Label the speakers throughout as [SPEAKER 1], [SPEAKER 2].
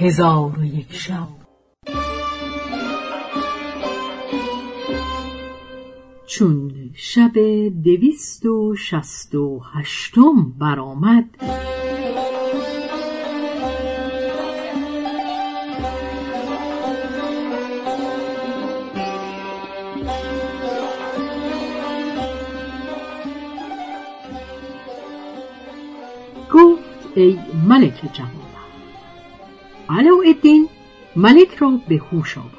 [SPEAKER 1] هزار و یک شب. چون شب دویست و شست و هشتم برآمد گفت ای ملک جوان علاءالدین ملک را به هوش آورد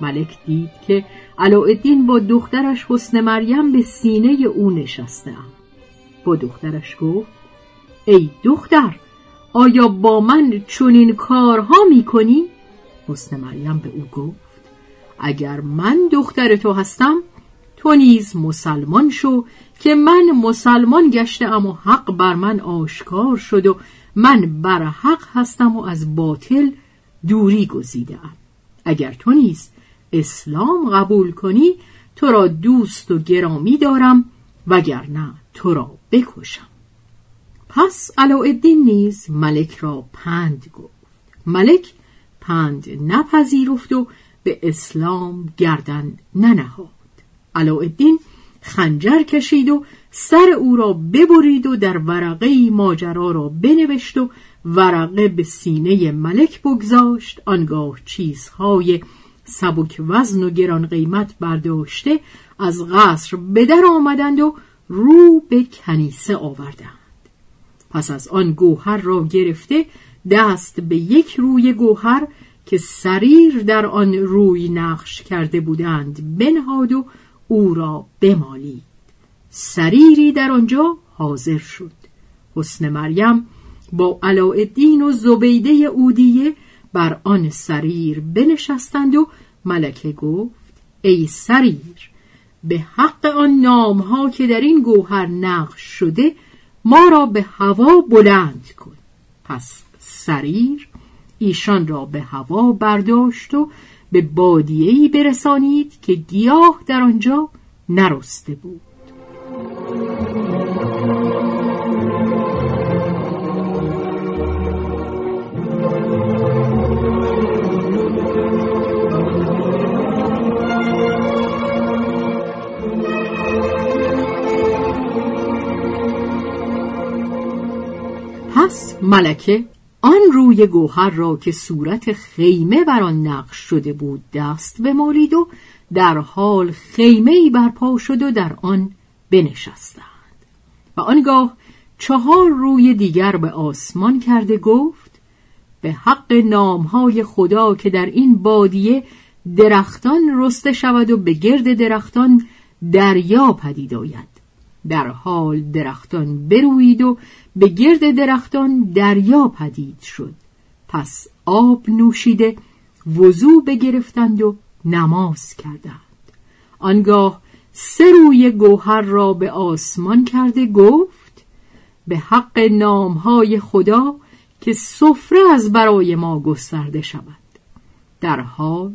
[SPEAKER 1] ملک دید که علاءالدین با دخترش حسن مریم به سینه او نشسته ام. با دخترش گفت ای دختر آیا با من چنین کارها می‌کنی؟ حسن مریم به او گفت اگر من دختر تو هستم تو نیز مسلمان شو که من مسلمان گشتم و حق بر من آشکار شد و من بر حق هستم و از باطل دوری گزیدم اگر تو نیز اسلام قبول کنی تو را دوست و گرامی دارم وگرنه تو را بکشم. پس علاءالدین نیز ملک را پند گفت. ملک پند نپذیرفت و به اسلام گردن ننهاد. علاءالدین خنجر کشید و سر او را ببرید و در ورقه ماجرا را بنوشت و ورقه به سینه ملک بگذاشت. آنگاه چیزهای سبک وزن و گران قیمت برداشته از قصر به در آمدند و رو به کنیسه آوردند. پس از آن گوهر را گرفته دست به یک روی گوهر که سریر در آن روی نقش کرده بودند بنهاد و او را بمالید. سریری در آنجا حاضر شد. حسن مریم با علاءالدین و زبیده اودیه بر آن سریر بنشستند و ملکه گفت ای سریر به حق آن نامها که در این گوهر نقش شده ما را به هوا بلند کن. پس سریر ایشان را به هوا برداشت و به بادیهی برسانید که گیاه در آنجا نرسته بود. پس ملکه آن روی گوهر را که صورت خیمه بر آن نقش شده بود دست بمالید و در حال خیمه ای برپا شد و در آن بنشستند. و آنگاه چهار روی دیگر به آسمان کرده گفت به حق نامهای خدا که در این بادیه درختان رسته شود و به گرد درختان دریا پدید آید. در حال درختان بروید و به گرد درختان دریا پدید شد. پس آب نوشیده وضو بگرفتند و نماز کردند. آنگاه سه روی گوهر را به آسمان کرده گفت به حق نامهای خدا که سفره از برای ما گسترده شود. در حال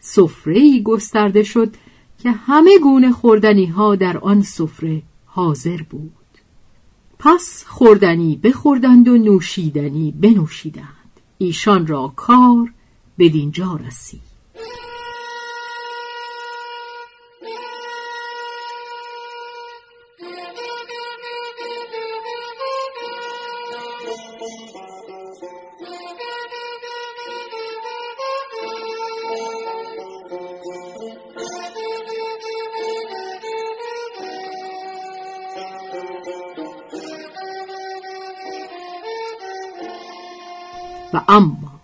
[SPEAKER 1] سفره گسترده شد که همه گونه خوردنی ها در آن سفره حاضر بود. پس خوردنی بخوردند و نوشیدنی بنوشیدند. ایشان را کار به دینجا رسید. و اما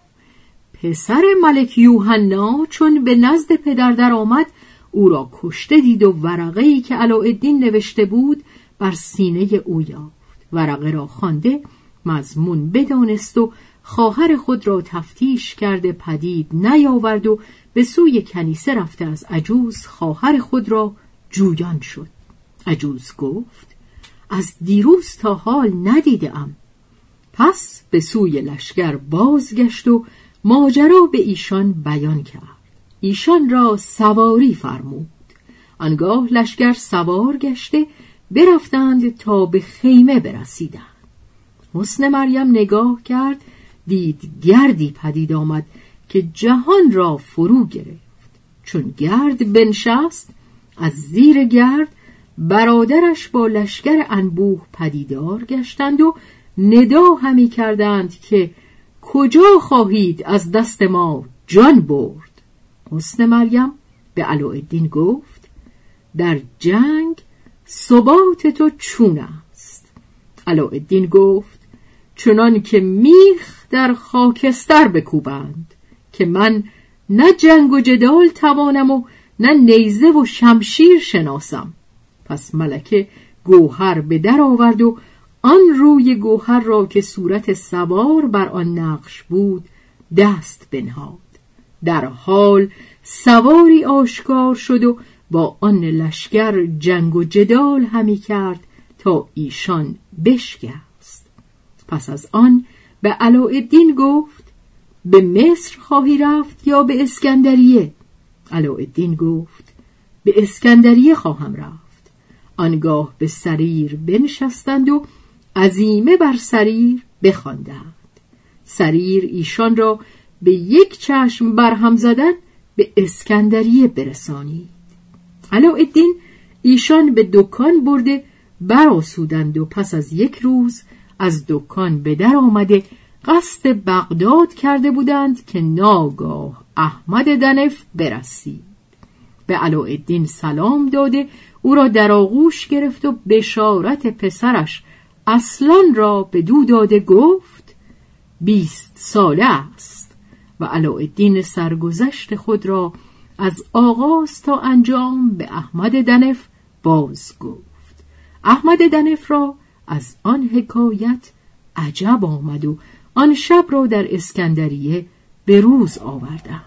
[SPEAKER 1] پسر ملک یوحنا چون به نزد پدر در آمد او را کشته دید و ورقه ای که علاءالدین نوشته بود بر سینه او یافت. ورقه را خوانده مضمون بدانست و خواهر خود را تفتیش کرده پدید نیاورد و به سوی کنیسه رفته از عجوز خواهر خود را جویان شد. عجوز گفت از دیروز تا حال ندیدم پس به سوی لشکر بازگشت و ماجرا به ایشان بیان کرد. ایشان را سواری فرمود. آنگاه لشکر سوار گشته برفتند تا به خیمه برسیدند. حسن مریم نگاه کرد دید گردی پدید آمد که جهان را فرو گرفت. چون گرد بنشست از زیر گرد برادرش با لشکر انبوه پدیدار گشتند و ندا همی کردند که کجا خواهید از دست ما جان برد. حسن مریم به علاءالدین گفت در جنگ ثبات تو چون است. علاءالدین گفت چنان که میخ در خاکستر بکوبند که من نه جنگ و جدال توانم و نه نیزه و شمشیر شناسم. پس ملکه گوهر به در آورد و آن روی گوهر را که صورت سوار بر آن نقش بود دست بنهاد. در حال سواری آشکار شد و با آن لشکر جنگ و جدال همی کرد تا ایشان بشکست. پس از آن به علاءالدین گفت به مصر خواهی رفت یا به اسکندریه؟ علاءالدین گفت به اسکندریه خواهم رفت. آنگاه به سریر بنشستند و عزیمه بر سریر بخواندند. سریر ایشان را به یک چشم برهم زدن به اسکندریه برسانید. علاءالدین ایشان به دکان برده براسودند و پس از یک روز از دکان به در آمده قصد بغداد کرده بودند که ناگاه احمد دنف برسید. به علاءالدین سلام داده او را در آغوش گرفت و بشارت پسرش اصلان را به دو داده گفت بیست ساله است و علاءالدین سرگذشت خود را از آغاز تا انجام به احمد دنف باز گفت. احمد دنف را از آن حکایت عجب آمد و آن شب را در اسکندریه به روز آوردند.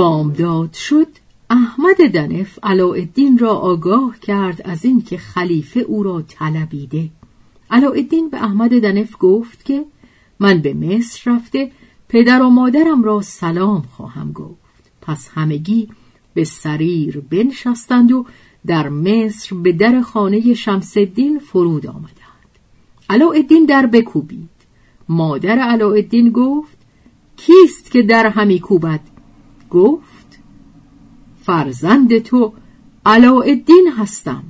[SPEAKER 1] بامداد شد احمد دنف علاءالدین را آگاه کرد از اینکه خلیفه او را طلبیده. علاءالدین به احمد دنف گفت که من به مصر رفته پدر و مادرم را سلام خواهم گفت. پس همگی به سریر بنشستند و در مصر به در خانه شمسدین فرود آمدند. علاءالدین در بکوبید. مادر علاءالدین گفت کیست که در همی کوبد؟ گفت فرزند تو علاءالدین هستم.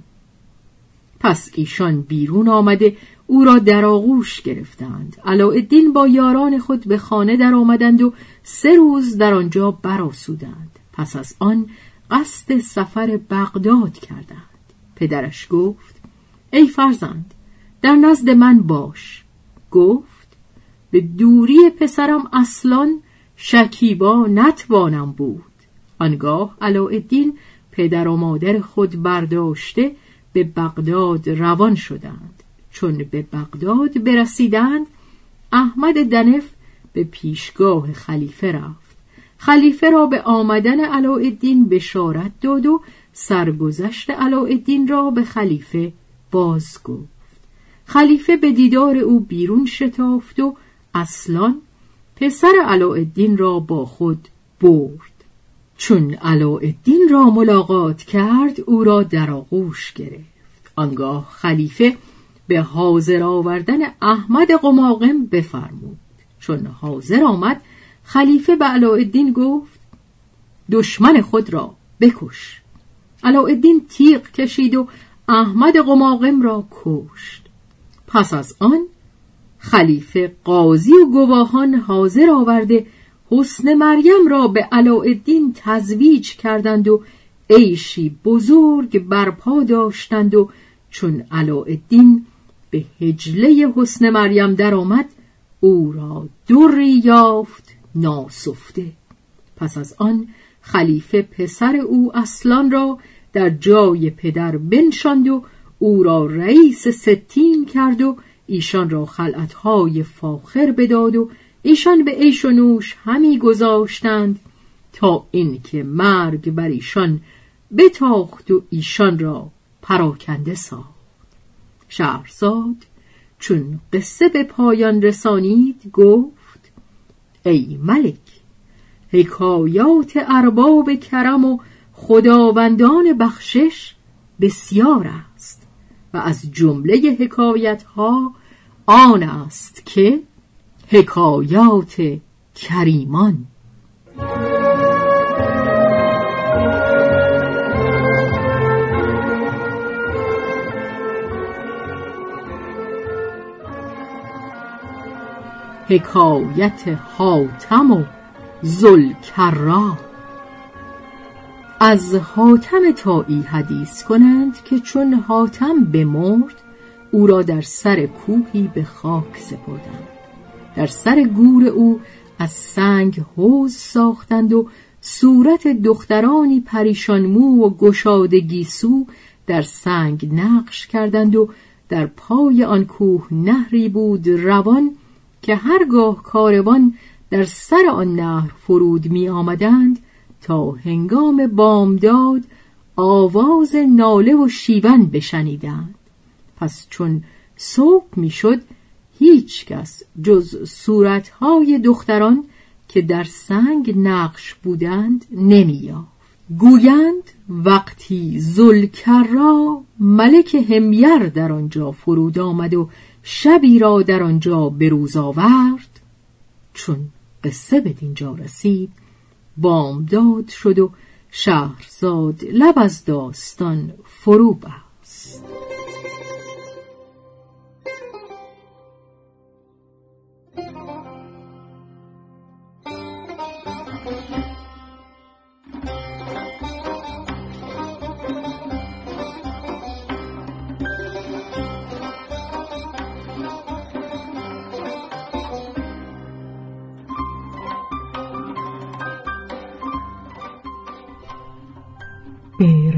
[SPEAKER 1] پس ایشان بیرون آمده او را در آغوش گرفتند. علاءالدین با یاران خود به خانه در آمدند و سه روز در آنجا براسودند پس از آن قصد سفر بغداد کردند. پدرش گفت ای فرزند در نزد من باش. گفت به دوری پسرم اصلان شکیبا نتوانم بود. آنگاه علاءالدین پدر و مادر خود برداشته به بغداد روان شدند. چون به بغداد برسیدند احمد دنف به پیشگاه خلیفه رفت. خلیفه را به آمدن علاءالدین بشارت داد و سرگذشت علاءالدین را به خلیفه باز گفت خلیفه به دیدار او بیرون شتافت و اصلان پسر علاءالدین را با خود برد. چون علاءالدین را ملاقات کرد او را در آغوش گرفت. آنگاه خلیفه به حاضر آوردن احمد قماقم بفرمود. چون حاضر آمد خلیفه به علاءالدین گفت دشمن خود را بکش. علاءالدین تیغ کشید و احمد قماقم را کشت. پس از آن خلیفه قاضی و گواهان حاضر آورده حسن مریم را به علاءالدین تزویج کردند و عیشی بزرگ برپا داشتند و چون علاءالدین به هجله حسن مریم درآمد او را دوری یافت ناسفته. پس از آن خلیفه پسر او اصلان را در جای پدر بنشاند و او را رئیس ستین کرد و ایشان را خلعتهای فاخر بداد و ایشان به عیش و نوش همی گذاشتند تا اینکه مرگ بر ایشان بتاخت و ایشان را پراکنده ساخت. شهرزاد چون قصه به پایان رسانید گفت ای ملک حکایات ارباب کرم و خداوندان بخشش بسیار است و از جمله حکایت ها آن است که حکایات کریمان. حکایت حاتم و زلکرا از حاتم تایی حدیث کنند که چون حاتم بمرد او را در سر کوهی به خاک سپردند. در سر گور او از سنگ حوز ساختند و صورت دخترانی پریشان مو و گشاده گیسو در سنگ نقش کردند و در پای آن کوه نهری بود روان که هرگاه کاروان در سر آن نهر فرود می آمدند تا هنگام بامداد آواز ناله و شیون بشنیدند. پس چون صبح می‌شد هیچ کس جز صورتهای دختران که در سنگ نقش بودند نمییافت. گویند وقتی زلکرا ملک همیر در آنجا فرود آمد و شبی را در آنجا به روز آورد چون قصه به دینجا رسید بامداد شد و شهرزاد لب از داستان فرو بست.